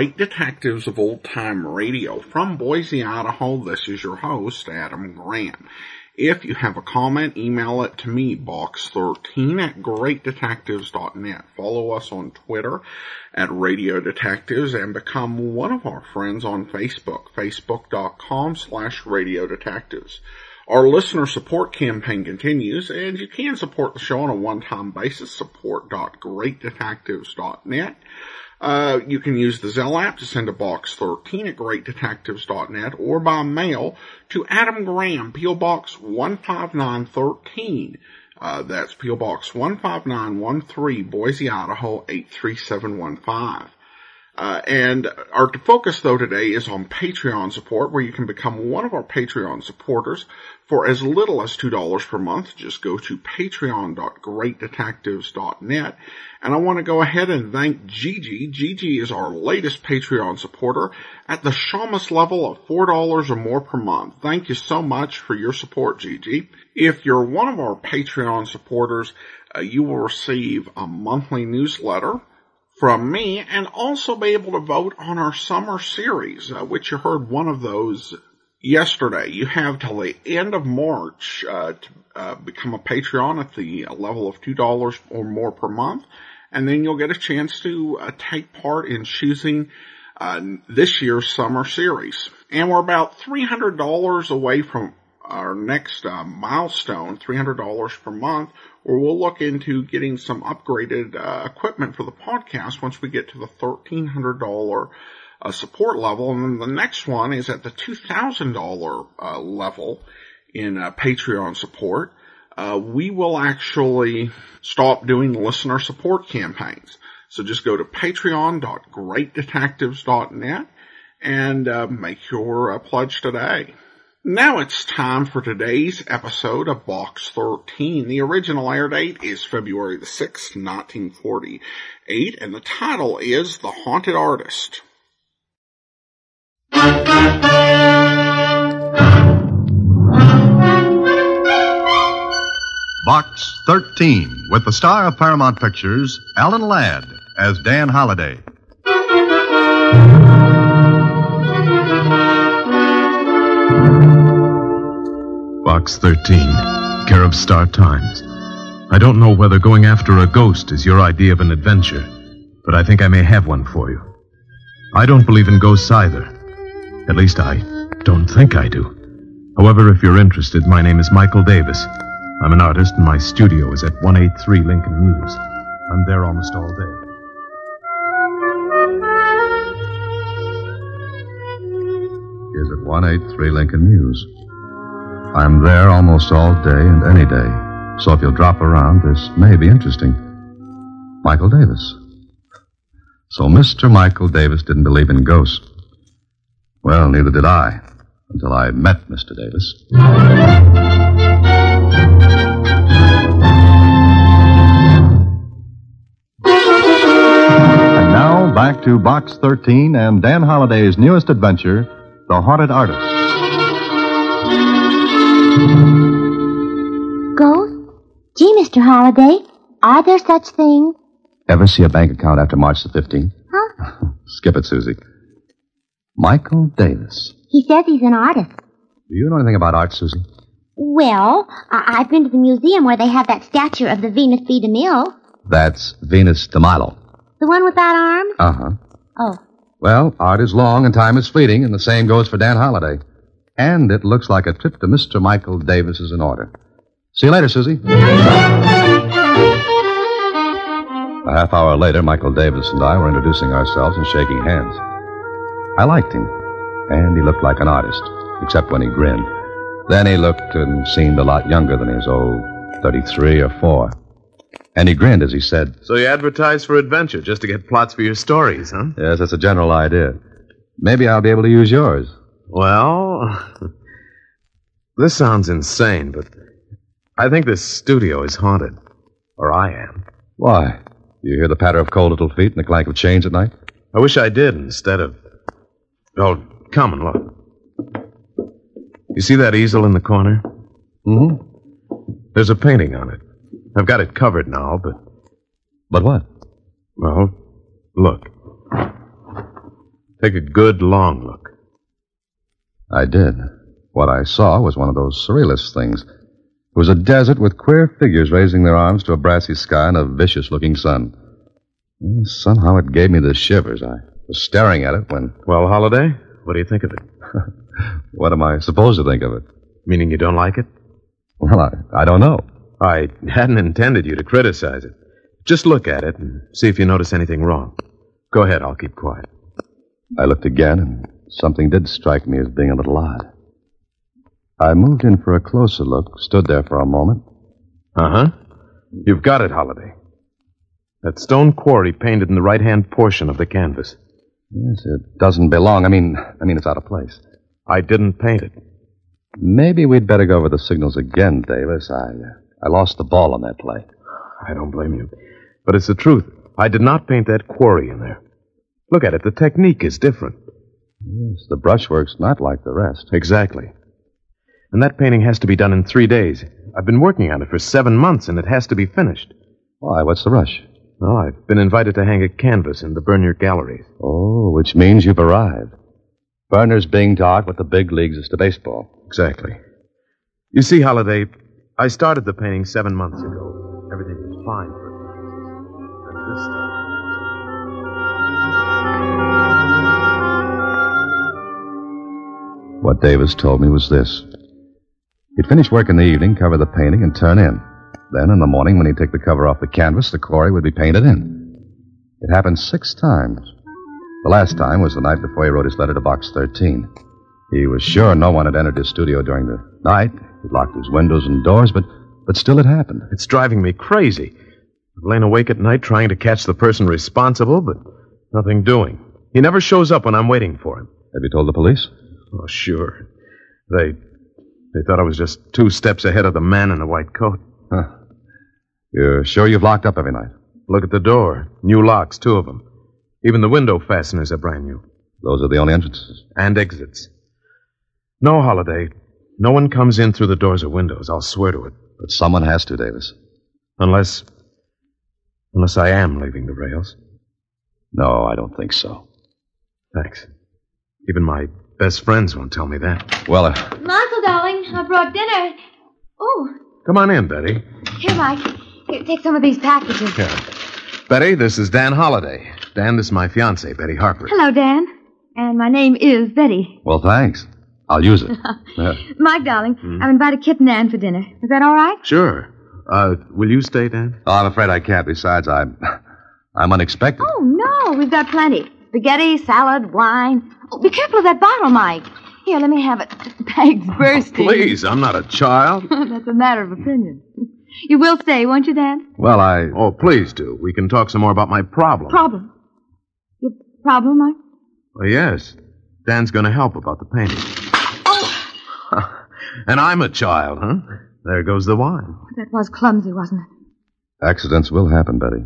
great detectives of old time radio. From Boise, Idaho, this is your host, Adam Graham. If you have a comment, email it to me, box13 at greatdetectives.net. Follow us on Twitter at Radio Detectives and become one of our friends on Facebook, facebook.com slash Radio Detectives. Our listener support campaign continues, and you can support the show on a one-time basis, support.greatdetectives.net. Uh, you can use the Zelle app to send a box 13 at greatdetectives.net or by mail to Adam Graham, P.O. Box 15913. Uh, that's P.O. Box 15913, Boise, Idaho 83715. Uh, and our focus though today is on Patreon support where you can become one of our Patreon supporters for as little as $2 per month. Just go to patreon.greatdetectives.net and I want to go ahead and thank Gigi. Gigi is our latest Patreon supporter at the Shamus level of $4 or more per month. Thank you so much for your support, Gigi. If you're one of our Patreon supporters, uh, you will receive a monthly newsletter from me and also be able to vote on our summer series, uh, which you heard one of those yesterday. You have till the end of March uh, to uh, become a Patreon at the level of $2 or more per month, and then you'll get a chance to uh, take part in choosing uh, this year's summer series. And we're about $300 away from our next uh, milestone, $300 per month, where we'll look into getting some upgraded uh, equipment for the podcast once we get to the $1,300 uh, support level. And then the next one is at the $2,000 uh, level in uh, Patreon support. Uh, we will actually stop doing listener support campaigns. So just go to patreon.greatdetectives.net and make your pledge today. Now it's time for today's episode of Box 13. The original air date is February the 6th, 1948, and the title is The Haunted Artist. Box 13, with the star of Paramount Pictures, Alan Ladd, as Dan Holliday. Box 13, care of Star Times. I don't know whether going after a ghost is your idea of an adventure, but I think I may have one for you. I don't believe in ghosts either. At least I don't think I do. However, if you're interested, my name is Michael Davis. I'm an artist, and my studio is at 183 Lincoln Mews. I'm there almost all day. Is at 183 Lincoln Mews. I'm there almost all day and any day. So if you'll drop around, this may be interesting. Michael Davis. So Mr. Michael Davis didn't believe in ghosts. Well, neither did I, until I met Mr. Davis. And now, back to Box 13 and Dan Holliday's newest adventure, The Haunted Artist. Ghost? Gee, Mr. Holliday, are there such things? Ever see a bank account after March the 15th? Huh? Skip it, Susie. Michael Davis. He says he's an artist. Do you know anything about art, Susie? Well, I- I've been to the museum where they have that statue of the Venus de Mille. That's Venus de Milo. The one without arms? Uh huh. Oh. Well, art is long and time is fleeting, and the same goes for Dan Holliday. And it looks like a trip to Mr. Michael Davis is in order. See you later, Susie. A half hour later, Michael Davis and I were introducing ourselves and shaking hands. I liked him, and he looked like an artist, except when he grinned. Then he looked and seemed a lot younger than his old 33 or 4. And he grinned as he said, So you advertise for adventure just to get plots for your stories, huh? Yes, that's a general idea. Maybe I'll be able to use yours. Well, this sounds insane, but I think this studio is haunted. Or I am. Why? You hear the patter of cold little feet and the clank of chains at night? I wish I did instead of. Oh, come and look. You see that easel in the corner? Mm-hmm. There's a painting on it. I've got it covered now, but. But what? Well, look. Take a good, long look. I did. What I saw was one of those surrealist things. It was a desert with queer figures raising their arms to a brassy sky and a vicious looking sun. Mm, and somehow it gave me the shivers. I was staring at it when. Well, Holliday, what do you think of it? what am I supposed to think of it? Meaning you don't like it? Well, I, I don't know. I hadn't intended you to criticize it. Just look at it and see if you notice anything wrong. Go ahead, I'll keep quiet. I looked again, and something did strike me as being a little odd. I moved in for a closer look, stood there for a moment. Uh huh. You've got it, Holliday. That stone quarry painted in the right hand portion of the canvas. Yes, it doesn't belong. I mean, I mean, it's out of place. I didn't paint it. Maybe we'd better go over the signals again, Davis. I, uh, I lost the ball on that play. I don't blame you. But it's the truth. I did not paint that quarry in there. Look at it. The technique is different. Yes, the brushwork's not like the rest. Exactly. And that painting has to be done in three days. I've been working on it for seven months, and it has to be finished. Why? What's the rush? Well, I've been invited to hang a canvas in the Bernier galleries. Oh, which means you've arrived. Berner's being taught what the big leagues is to baseball. Exactly. You see, Holliday, I started the painting seven months ago. Everything was fine, but at this What Davis told me was this. He'd finish work in the evening, cover the painting, and turn in. Then, in the morning, when he'd take the cover off the canvas, the quarry would be painted in. It happened six times. The last time was the night before he wrote his letter to Box 13. He was sure no one had entered his studio during the night. He'd locked his windows and doors, but, but still it happened. It's driving me crazy. I've lain awake at night trying to catch the person responsible, but nothing doing. He never shows up when I'm waiting for him. Have you told the police? Oh, sure. They they thought I was just two steps ahead of the man in the white coat. Huh. You're sure you've locked up every night? Look at the door. New locks, two of them. Even the window fasteners are brand new. Those are the only entrances. And exits. No Holliday. No one comes in through the doors or windows. I'll swear to it. But someone has to, Davis. Unless. Unless I am leaving the rails. No, I don't think so. Thanks. Even my best friends won't tell me that. Well, uh, Michael, darling, I brought dinner. Oh, Come on in, Betty. here, Mike. Here, take some of these packages. Here. Betty, this is Dan Holliday. Dan, this is my fiancée, Betty Harper. Hello, Dan. And my name is Betty. well, thanks. I'll use it. Yeah. Mike, darling, I've invited Kit and Ann for dinner. Is that all right? Sure. Uh, will you stay, Dan? Oh, I'm afraid I can't. Besides, I'm, I'm unexpected. Oh, no, we've got plenty. Spaghetti, salad, wine. Oh, be careful of that bottle, Mike. Here, let me have it. The bag's bursting. Please, I'm not a child. That's a matter of opinion. You will stay, won't you, Dan? Well, I. Oh, please do. We can talk some more about my problem. Problem. Your problem, Mike? Well, yes. Dan's going to help about the painting. Oh. and I'm a child, huh? There goes the wine. That was clumsy, wasn't it? Accidents will happen, Betty.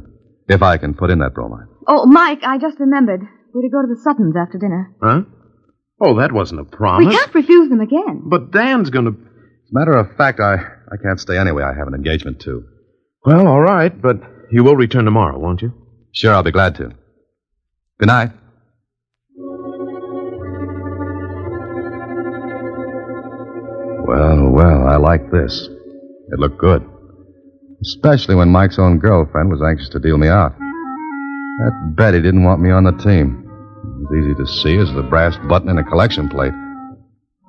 If I can put in that bromide. Oh, Mike, I just remembered. We're to go to the Suttons after dinner. Huh? Oh, that wasn't a promise. We can't refuse them again. But Dan's going to. As a matter of fact, I, I can't stay anyway. I have an engagement, too. Well, all right, but you will return tomorrow, won't you? Sure, I'll be glad to. Good night. Well, well, I like this. It looked good. Especially when Mike's own girlfriend was anxious to deal me out. That Betty didn't want me on the team. Was easy to see as the brass button in a collection plate.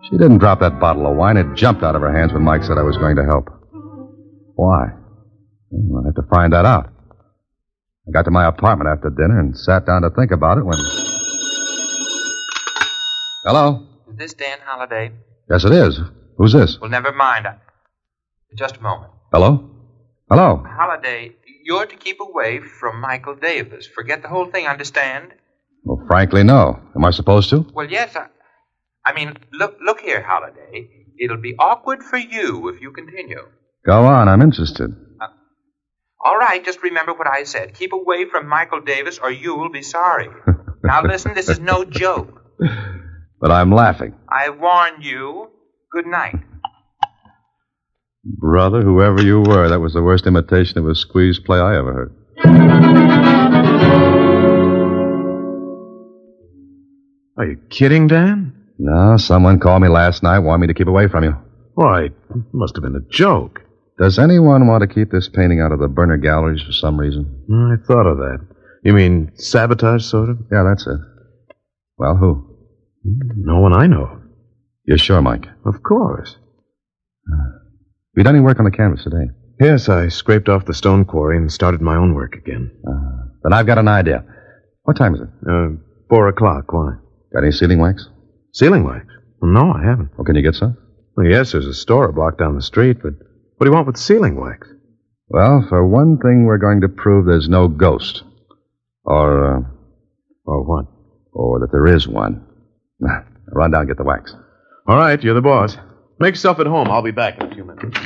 She didn't drop that bottle of wine. It jumped out of her hands when Mike said I was going to help. Why? Well, I'll have to find that out. I got to my apartment after dinner and sat down to think about it when. Hello? Is this Dan Holliday? Yes, it is. Who's this? Well, never mind. Just a moment. Hello? Hello? Holliday, you're to keep away from Michael Davis. Forget the whole thing, understand? Well, frankly, no. Am I supposed to? Well, yes, I. I mean, look, look here, Holliday. It'll be awkward for you if you continue. Go on, I'm interested. Uh, all right, just remember what I said. Keep away from Michael Davis, or you'll be sorry. now, listen, this is no joke. But I'm laughing. I warn you. Good night. Brother, whoever you were, that was the worst imitation of a squeeze play I ever heard. Are you kidding, Dan? No, someone called me last night, wanted me to keep away from you. Why, it must have been a joke. Does anyone want to keep this painting out of the Berner galleries for some reason? I thought of that. You mean sabotage, sort of? Yeah, that's it. Well, who? No one I know. You're sure, Mike? Of course. Have you done any work on the canvas today? Yes, I scraped off the stone quarry and started my own work again. Uh, then I've got an idea. What time is it? Uh, four o'clock. Why? Got any sealing wax? Sealing wax? No, I haven't. Well, can you get some? Well, yes, there's a store a block down the street, but what do you want with sealing wax? Well, for one thing, we're going to prove there's no ghost. Or, uh, Or what? or that there is one. Run down and get the wax. All right, you're the boss. Make yourself at home. I'll be back in a few minutes.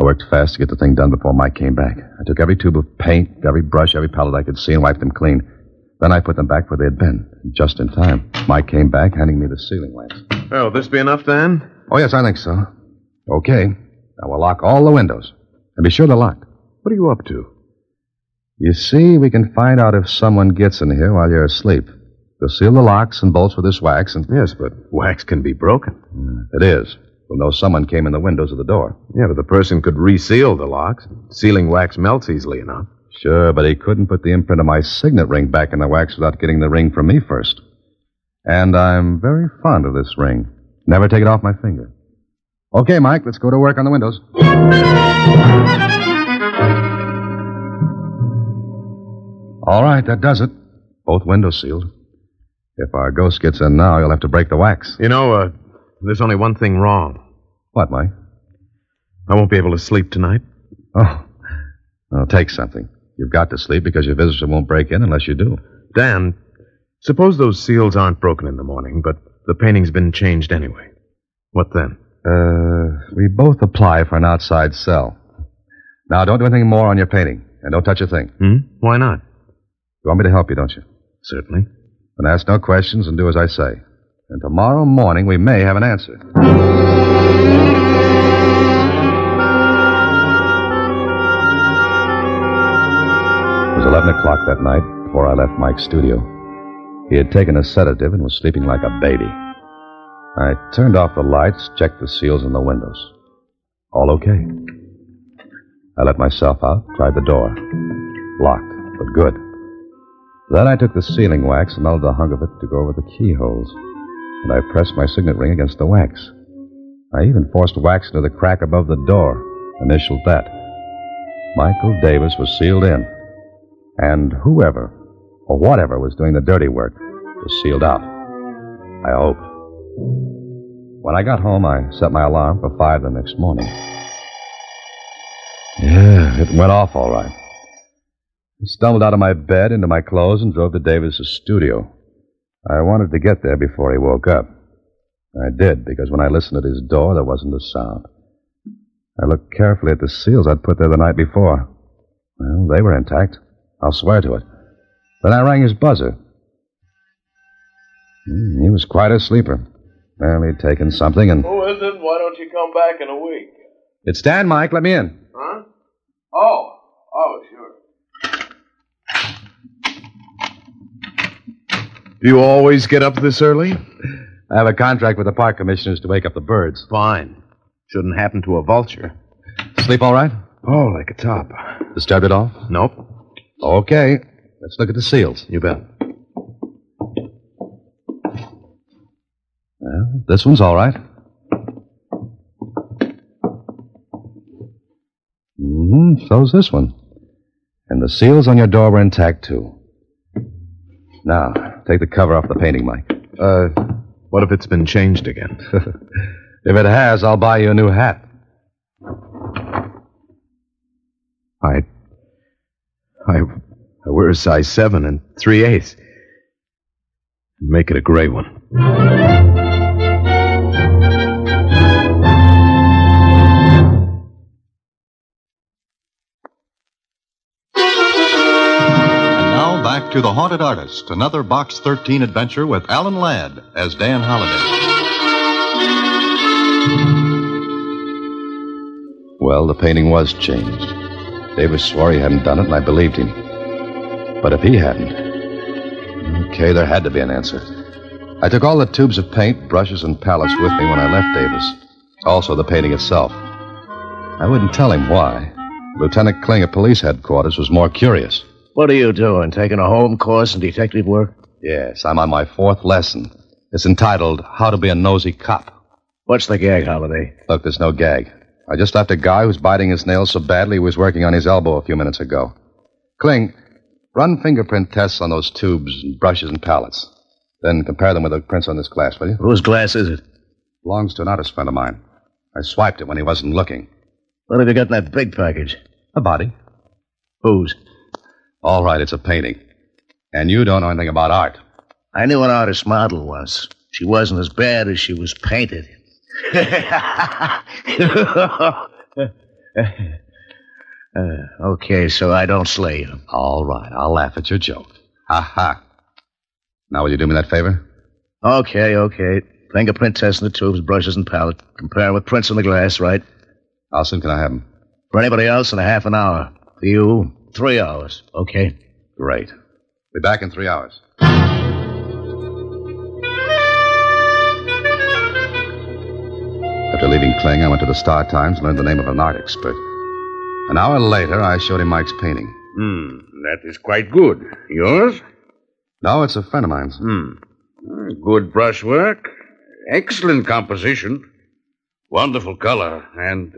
I worked fast to get the thing done before Mike came back. I took every tube of paint, every brush, every palette I could see, and wiped them clean. Then I put them back where they had been, just in time. Mike came back, handing me the sealing wax. Well, will this be enough, Dan? Oh, yes, I think so. Okay. Now we'll lock all the windows. And be sure they're locked. What are you up to? You see, we can find out if someone gets in here while you're asleep. We'll seal the locks and bolts with this wax, and Yes, but wax can be broken. Hmm, it is. We'll know someone came in the windows of the door. Yeah, but the person could reseal the locks. Sealing wax melts easily enough. Sure, but he couldn't put the imprint of my signet ring back in the wax without getting the ring from me first. And I'm very fond of this ring. Never take it off my finger. Okay, Mike, let's go to work on the windows. All right, that does it. Both windows sealed. If our ghost gets in now, you'll have to break the wax. You know, uh, there's only one thing wrong. What, Mike? I won't be able to sleep tonight. Oh, well, take something. You've got to sleep because your visitor won't break in unless you do. Dan, suppose those seals aren't broken in the morning, but the painting's been changed anyway. What then? Uh, we both apply for an outside cell. Now, don't do anything more on your painting, and don't touch a thing. Hmm? Why not? You want me to help you, don't you? Certainly. Then ask no questions and do as I say. And tomorrow morning we may have an answer. Was 11 o'clock that night before I left Mike's studio. He had taken a sedative and was sleeping like a baby. I turned off the lights, checked the seals in the windows. All okay. I let myself out, tried the door. Locked, but good. Then I took the sealing wax and melted a hunk of it to go over the keyholes. And I pressed my signet ring against the wax. I even forced wax into the crack above the door, initialed that. Michael Davis was sealed in. And whoever, or whatever, was doing the dirty work was sealed out. I hoped. When I got home, I set my alarm for five the next morning. Yeah, it went off all right. I stumbled out of my bed into my clothes and drove to Davis's studio. I wanted to get there before he woke up. I did, because when I listened at his door, there wasn't a sound. I looked carefully at the seals I'd put there the night before. Well, they were intact. I'll swear to it. Then I rang his buzzer. Hmm, He was quite a sleeper. Well, he'd taken something and. Who is it? Why don't you come back in a week? It's Dan, Mike. Let me in. Huh? Oh. Oh, sure. Do you always get up this early? I have a contract with the park commissioners to wake up the birds. Fine. Shouldn't happen to a vulture. Sleep all right? Oh, like a top. Disturbed at all? Nope. Okay. Let's look at the seals. You bet. Well, this one's all right. Mm-hmm. So's this one. And the seals on your door were intact, too. Now, take the cover off the painting, Mike. Uh, what if it's been changed again? If it has, I'll buy you a new hat. I. I. I wear a size 7 and 3 eighths. Make it a gray one. And now back to The Haunted Artist, another Box 13 adventure with Alan Ladd as Dan Holliday. Well, the painting was changed. Davis swore he hadn't done it, and I believed him. But if he hadn't, Okay, there had to be an answer. I took all the tubes of paint, brushes, and palettes with me when I left Davis. Also, the painting itself. I wouldn't tell him why. Lieutenant Kling at police headquarters was more curious. What are you doing? Taking a home course in detective work? Yes, I'm on my fourth lesson. It's entitled How to Be a Nosy Cop. What's the gag, Holliday? Look, there's no gag. I just left a guy who's biting his nails so badly he was working on his elbow a few minutes ago. Kling, run fingerprint tests on those tubes and brushes and palettes. Then compare them with the prints on this glass, will you? Whose glass is it? Belongs to an artist friend of mine. I swiped it when he wasn't looking. What have you got in that big package? A body. Whose? All right, it's a painting. And you don't know anything about art. I knew an artist model once. She wasn't as bad as she was painted. Uh, okay, so I don't slay you. All right, I'll laugh at your joke. Ha ha. Now, will you do me that favor? Okay, okay. Fingerprint test in the tubes, brushes, and palette. Compare with prints on the glass, right? How soon can I have them? For anybody else, in a half an hour. For you, three hours. Okay? Great. Be back in three hours. After leaving Kling, I went to the Star Times and learned the name of an art expert. An hour later, I showed him Mike's painting. Hmm, that is quite good. Yours? No, it's a friend of mine's. Hmm. Good brushwork. Excellent composition. Wonderful color. And.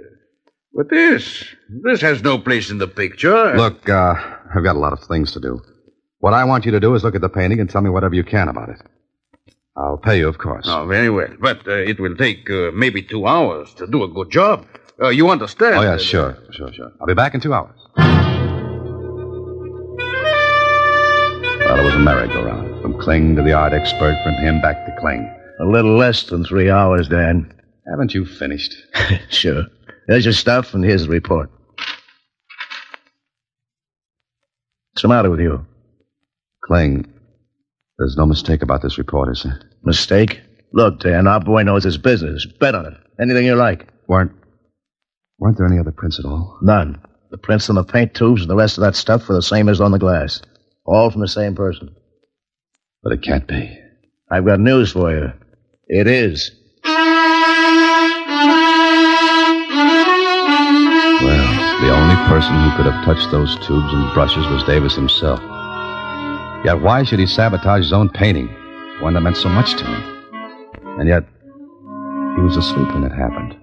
But this. This has no place in the picture. Look, uh, I've got a lot of things to do. What I want you to do is look at the painting and tell me whatever you can about it. I'll pay you, of course. Oh, very well. But uh, it will take uh, maybe two hours to do a good job. Uh, you understand? Oh, yeah, uh, sure, sure, sure. I'll be back in two hours. Well, it was a merry-go-round. From Kling to the art expert, from him back to Kling. A little less than three hours, Dan. Haven't you finished? sure. There's your stuff, and here's the report. What's the matter with you? Kling, there's no mistake about this report, is there? Mistake? Look, Dan, our boy knows his business. Bet on it. Anything you like. Weren't weren't there any other prints at all? None. The prints on the paint tubes and the rest of that stuff were the same as on the glass. All from the same person. But it can't be. I've got news for you. It is. Well, the only person who could have touched those tubes and brushes was Davis himself. Yet why should he sabotage his own painting? One that meant so much to him? And yet, he was asleep when it happened.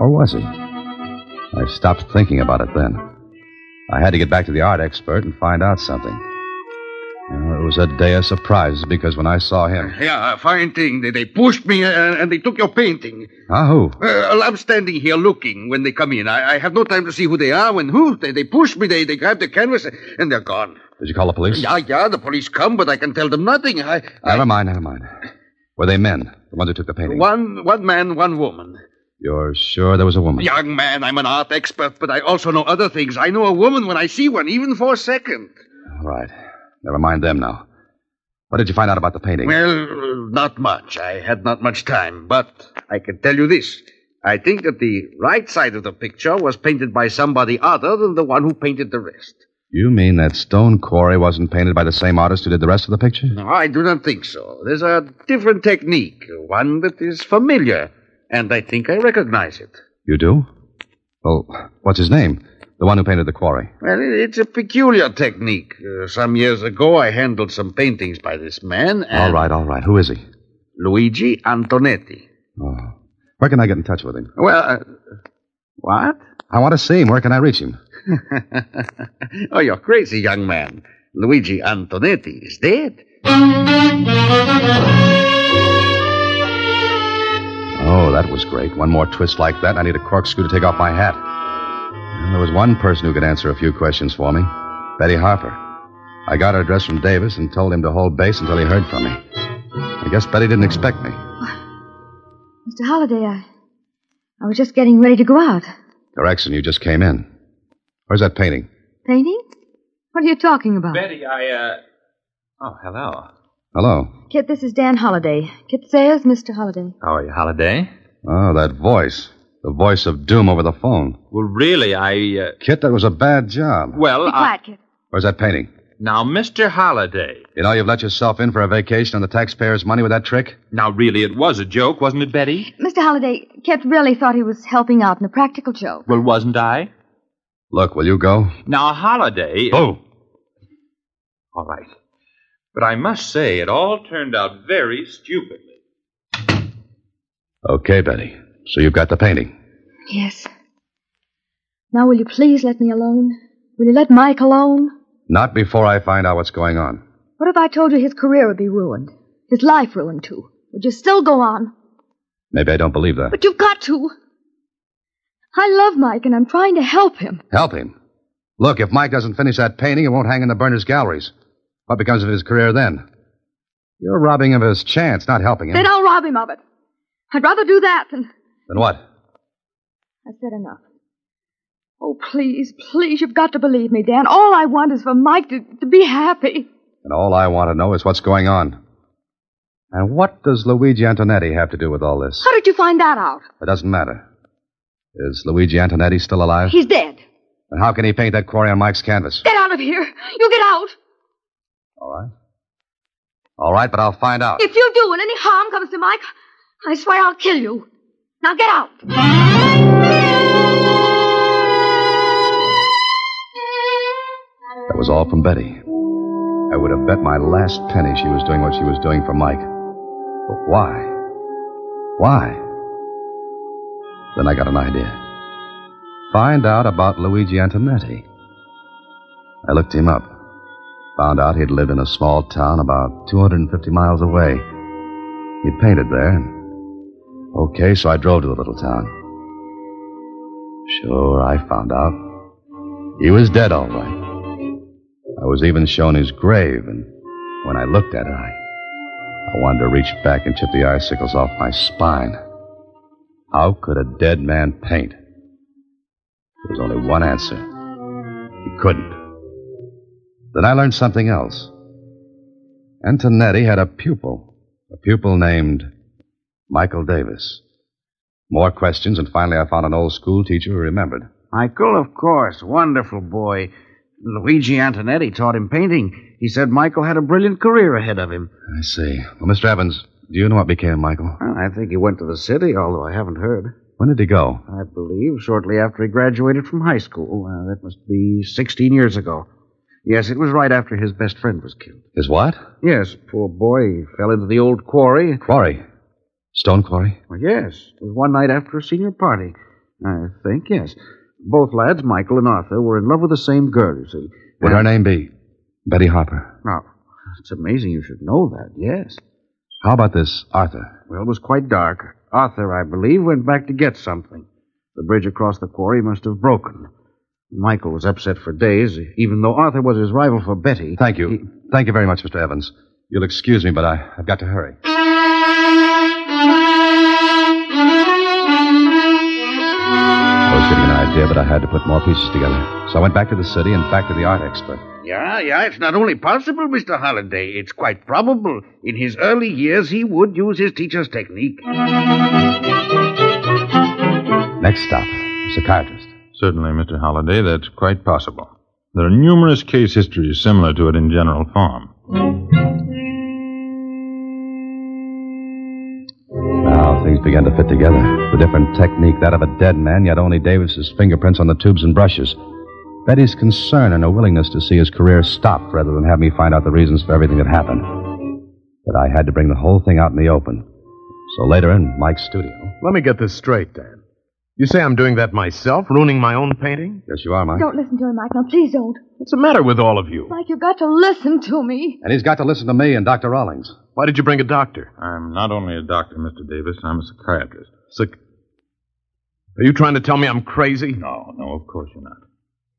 Or was he? I stopped thinking about it then. I had to get back to the art expert and find out something. It was a day of surprises because when I saw him. Yeah, a fine thing. They, they pushed me uh, and they took your painting. Ah, who? Uh, I'm standing here looking when they come in. I, I have no time to see who they are. When who? They, they pushed me. They, they grabbed the canvas and they're gone. Did you call the police? Yeah, yeah, the police come, but I can tell them nothing. I, I Never mind, never mind. Were they men? The ones who took the painting? One, one man, one woman. You're sure there was a woman? Young man, I'm an art expert, but I also know other things. I know a woman when I see one, even for a second. All right. Never mind them now. What did you find out about the painting? Well, not much. I had not much time, but I can tell you this. I think that the right side of the picture was painted by somebody other than the one who painted the rest. You mean that stone quarry wasn't painted by the same artist who did the rest of the picture? No, I do not think so. There's a different technique, one that is familiar, and I think I recognize it. You do? Well, what's his name? The one who painted the quarry. Well, it's a peculiar technique. Uh, some years ago, I handled some paintings by this man. And All right, all right. Who is he? Luigi Antonetti. Oh. Where can I get in touch with him? Well, uh, what? I want to see him. Where can I reach him? oh, you're crazy, young man. Luigi Antonetti is dead. Oh, that was great. One more twist like that, and I need a corkscrew to take off my hat. And there was one person who could answer a few questions for me Betty Harper. I got her address from Davis and told him to hold base until he heard from me. I guess Betty didn't expect me. Mr. Holliday, I, I was just getting ready to go out. Correction, you just came in. Where's that painting? Painting? What are you talking about? Betty, I, uh. Oh, hello. Hello. Kit, this is Dan Holliday. Kit Sayers, Mr. Holliday. How are you, Holliday? Oh, that voice. The voice of doom over the phone. Well, really, I, uh. Kit, that was a bad job. Well, Be I. quiet, Kit. Where's that painting? Now, Mr. Holliday, You know you've let yourself in for a vacation on the taxpayers' money with that trick? Now, really, it was a joke, wasn't it, Betty? Mr. Holliday, Kit really thought he was helping out in a practical joke. Well, wasn't I? Look, will you go? Now, a Holliday. Oh, All right. But I must say, it all turned out very stupidly. Okay, Betty. So you've got the painting. Yes. Now, will you please let me alone? Will you let Mike alone? Not before I find out what's going on. What if I told you his career would be ruined? His life ruined, too? Would you still go on? Maybe I don't believe that. But you've got to. I love Mike, and I'm trying to help him. Help him. Look, if Mike doesn't finish that painting, it won't hang in the Berners galleries. What becomes of his career then? You're robbing him of his chance, not helping him. Then I'll rob him of it. I'd rather do that than. Than what? I've said enough. Oh, please, please, you've got to believe me, Dan. All I want is for Mike to, to be happy. And all I want to know is what's going on. And what does Luigi Antonetti have to do with all this? How did you find that out? It doesn't matter. Is Luigi Antonetti still alive? He's dead. Then how can he paint that quarry on Mike's canvas? Get out of here. You get out. All right. All right, but I'll find out. If you do and any harm comes to Mike, I swear I'll kill you. Now get out. That was all from Betty. I would have bet my last penny she was doing what she was doing for Mike. But why? Why? Then I got an idea. Find out about Luigi Antonetti. I looked him up. Found out he'd lived in a small town about 250 miles away. He'd painted there. Okay, so I drove to the little town. Sure, I found out. He was dead, all right. I was even shown his grave, and when I looked at it, I, I wanted to reach back and chip the icicles off my spine. How could a dead man paint? There was only one answer. He couldn't. Then I learned something else. Antonetti had a pupil, a pupil named Michael Davis. More questions, and finally I found an old school teacher who remembered. Michael, of course. Wonderful boy. Luigi Antonetti taught him painting. He said Michael had a brilliant career ahead of him. I see. Well, Mr. Evans, do you know what became of Michael? Well, I think he went to the city, although I haven't heard. When did he go? I believe shortly after he graduated from high school. Uh, that must be 16 years ago. Yes, it was right after his best friend was killed. His what? Yes, poor boy. He fell into the old quarry. Quarry. Stone quarry? Well, yes. It was one night after a senior party. I think, yes. Both lads, Michael and Arthur, were in love with the same girl, you see. Would her name be Betty Harper? Now, it's amazing you should know that, yes. How about this Arthur? Well, it was quite dark. Arthur, I believe, went back to get something. The bridge across the quarry must have broken. Michael was upset for days, even though Arthur was his rival for Betty. Thank you. Thank you very much, Mr. Evans. You'll excuse me, but I, I've got to hurry. I was getting an idea, but I had to put more pieces together. So I went back to the city and back to the art expert. Yeah, yeah, it's not only possible, Mr. Holliday, it's quite probable. In his early years, he would use his teacher's technique. Next stop, a psychiatrist. Certainly, Mr. Holliday, that's quite possible. There are numerous case histories similar to it in general form. Now things began to fit together. The different technique, that of a dead man, yet only Davis's fingerprints on the tubes and brushes. Betty's concern and her willingness to see his career stop rather than have me find out the reasons for everything that happened. But I had to bring the whole thing out in the open. So later in Mike's studio. Let me get this straight, Dan. You say I'm doing that myself, ruining my own painting? Yes, you are, Mike. Don't listen to him, Mike. Now, please don't. What's the matter with all of you? Mike, you've got to listen to me. And he's got to listen to me and Dr. Rawlings. Why did you bring a doctor? I'm not only a doctor, Mr. Davis, I'm a psychiatrist. Psych- Are you trying to tell me I'm crazy? No, no, of course you're not.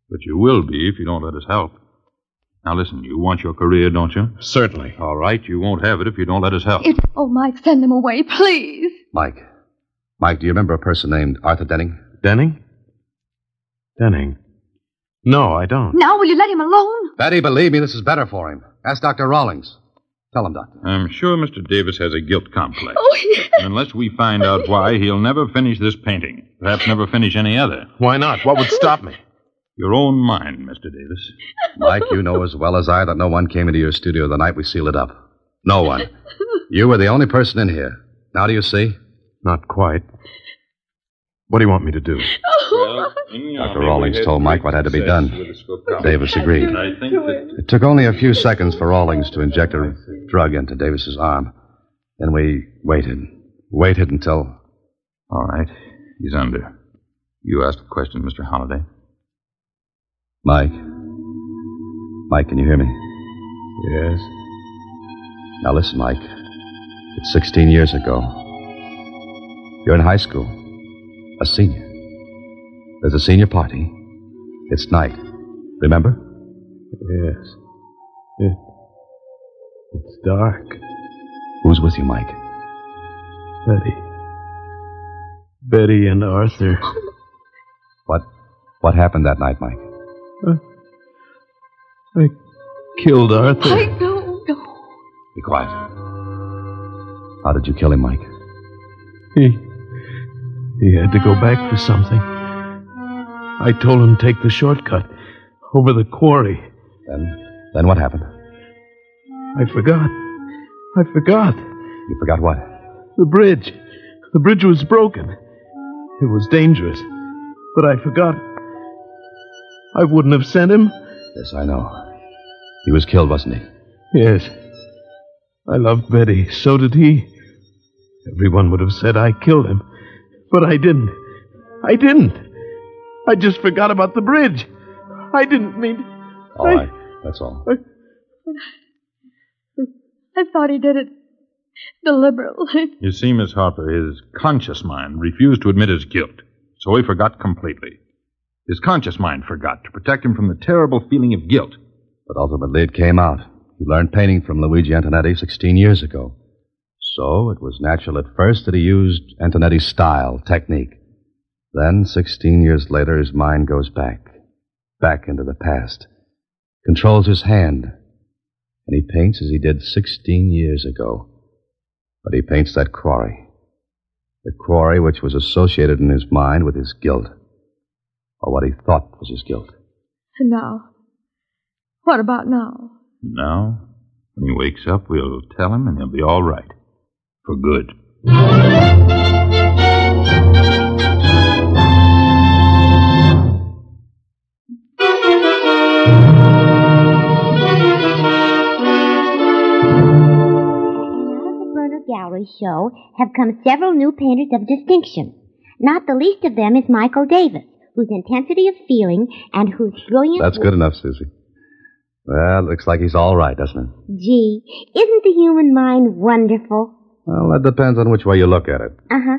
But you will be if you don't let us help. Now listen, you want your career, don't you? Certainly. All right, you won't have it if you don't let us help. It... Oh, Mike, send them away, please. Mike. Mike, do you remember a person named Arthur Denning? Denning? Denning? No, I don't. Now, will you let him alone? Betty, believe me, this is better for him. Ask Dr. Rawlings. Tell him, Doctor. I'm sure Mr. Davis has a guilt complex. Oh, yes. And unless we find out why, he'll never finish this painting. Perhaps never finish any other. Why not? What would stop me? Your own mind, Mr. Davis. Mike, you know as well as I that no one came into your studio the night we sealed it up. No one. You were the only person in here. Now do you see? Not quite. What do you want me to do? Well, Dr. Rawlings told Mike what had to be done. Davis agreed. I think that It took only a few seconds for Rawlings to inject a drug into Davis's arm. Then we waited. Waited until. All right. He's under. You asked the question, Mr. Holliday. Mike. Mike, can you hear me? Yes. Now listen, Mike. It's 16 years ago. You're in high school. A senior. There's a senior party. It's night. Remember? Yes. It, it's dark. Who's with you, Mike? Betty. Betty and Arthur. What what happened that night, Mike? I killed Arthur. I no, no. Be quiet. How did you kill him, Mike? He he had to go back for something. I told him to take the shortcut over the quarry. Then then what happened? I forgot. I forgot. You forgot what? The bridge. The bridge was broken. It was dangerous. But I forgot. I wouldn't have sent him. Yes, I know. He was killed, wasn't he? Yes. I loved Betty. So did he. Everyone would have said I killed him. But I didn't. I didn't. I just forgot about the bridge. I didn't mean. All I, right. That's all. I thought he did it deliberately. You see, Miss Harper, his conscious mind refused to admit his guilt, so he forgot completely. His conscious mind forgot to protect him from the terrible feeling of guilt. But ultimately it came out. He learned painting from Luigi Antonetti 16 years ago. So it was natural at first that he used Antonetti's style, technique. Then, 16 years later, his mind goes back. Back into the past. Controls his hand. And he paints as he did 16 years ago. But he paints that quarry. The quarry which was associated in his mind with his guilt. Or what he thought was his guilt. And now, what about now? Now, when he wakes up, we'll tell him and he'll be all right. For good. And out of the Berner Gallery show have come several new painters of distinction. Not the least of them is Michael Davis, whose intensity of feeling and whose brilliant. That's good enough, Susie. Well, looks like he's all right, doesn't it? Gee, isn't the human mind wonderful? Well, that depends on which way you look at it. Uh huh.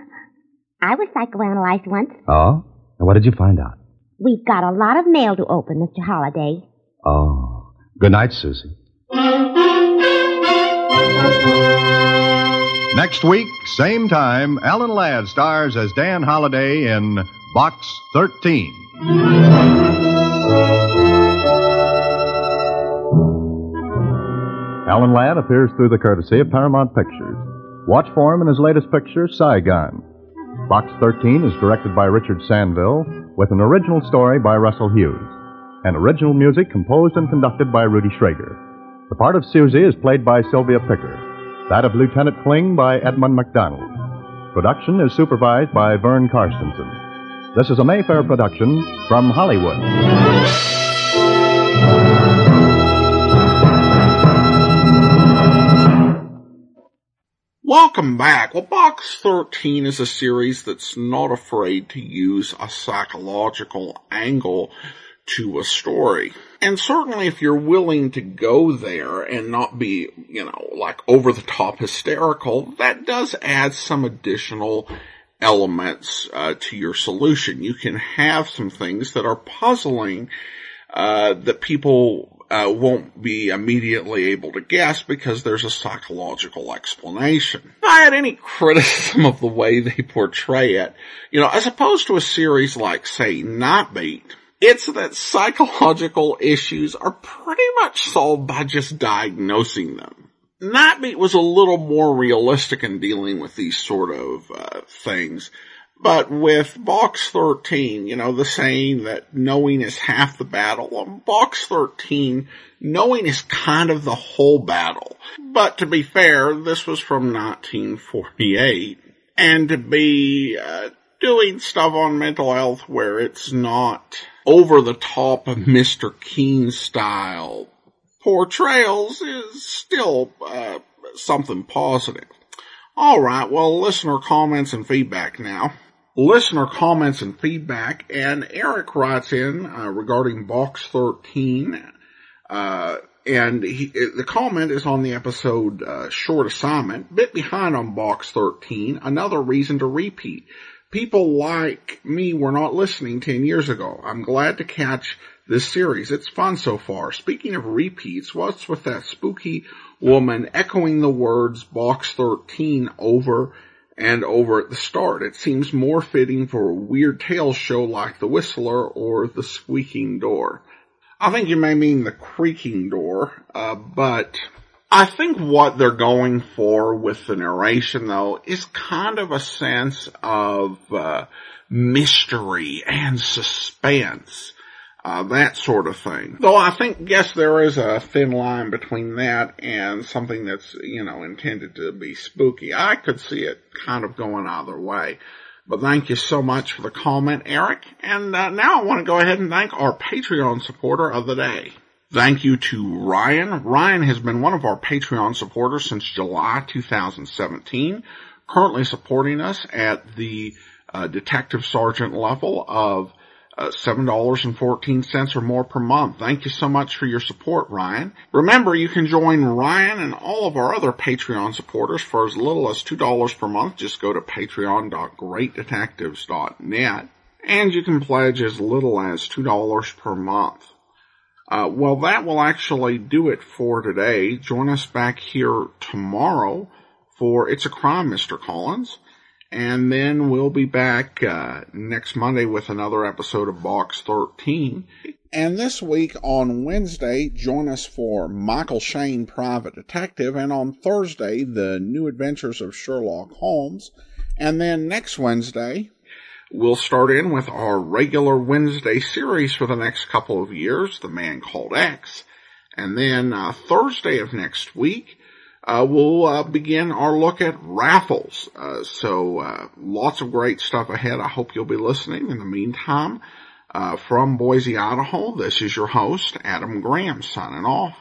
I was psychoanalyzed once. Oh? And what did you find out? We've got a lot of mail to open, Mr. Holliday. Oh. Good night, Susie. Next week, same time, Alan Ladd stars as Dan Holliday in Box 13. Alan Ladd appears through the courtesy of Paramount Pictures. Watch for him in his latest picture, Saigon. Box 13 is directed by Richard Sanville with an original story by Russell Hughes and original music composed and conducted by Rudy Schrager. The part of Susie is played by Sylvia Picker, that of Lieutenant Kling by Edmund MacDonald. Production is supervised by Vern Carstensen. This is a Mayfair production from Hollywood. Welcome back. Well, Box 13 is a series that's not afraid to use a psychological angle to a story. And certainly if you're willing to go there and not be, you know, like over the top hysterical, that does add some additional elements uh, to your solution. You can have some things that are puzzling uh, that people uh, won't be immediately able to guess because there's a psychological explanation. If I had any criticism of the way they portray it, you know, as opposed to a series like, say, Nightbeat, it's that psychological issues are pretty much solved by just diagnosing them. Nightbeat was a little more realistic in dealing with these sort of uh, things, But with Box 13, you know, the saying that knowing is half the battle, on Box 13, knowing is kind of the whole battle. But to be fair, this was from 1948. And to be uh, doing stuff on mental health where it's not over the top of Mr. Keen style portrayals is still uh, something positive. All right, well, listener comments and feedback now listener comments and feedback, and Eric writes in uh, regarding Box 13, uh, and he, the comment is on the episode uh, Short Assignment, bit behind on Box 13, another reason to repeat. People like me were not listening 10 years ago. I'm glad to catch this series. It's fun so far. Speaking of repeats, what's with that spooky woman echoing the words Box 13 over and over at the start. It seems more fitting for a weird tale show like The Whistler or The Squeaking Door. I think you may mean The Creaking Door, uh, but I think what they're going for with the narration though is kind of a sense of uh, mystery and suspense uh, that sort of thing. Though I think, yes, there is a thin line between that and something that's, you know, intended to be spooky. I could see it kind of going either way. But thank you so much for the comment, Eric. And uh, now I want to go ahead and thank our Patreon supporter of the day. Thank you to Ryan. Ryan has been one of our Patreon supporters since July 2017, currently supporting us at the uh, detective sergeant level of uh, $7.14 or more per month. Thank you so much for your support, Ryan. Remember, you can join Ryan and all of our other Patreon supporters for as little as $2 per month. Just go to patreon.greatdetectives.net and you can pledge as little as $2 per month. Uh, well, that will actually do it for today. Join us back here tomorrow for It's a Crime, Mr. Collins. And then we'll be back uh, next Monday with another episode of Box 13. And this week on Wednesday, join us for Michael Shayne, Private Detective, and on Thursday, The New Adventures of Sherlock Holmes. And then next Wednesday, we'll start in with our regular Wednesday series for the next couple of years, The Man Called X. And then uh, Thursday of next week, uh, we'll uh, begin our look at raffles. Uh, so uh, lots of great stuff ahead. I hope you'll be listening. In the meantime, uh, from Boise, Idaho, this is your host, Adam Graham, signing off.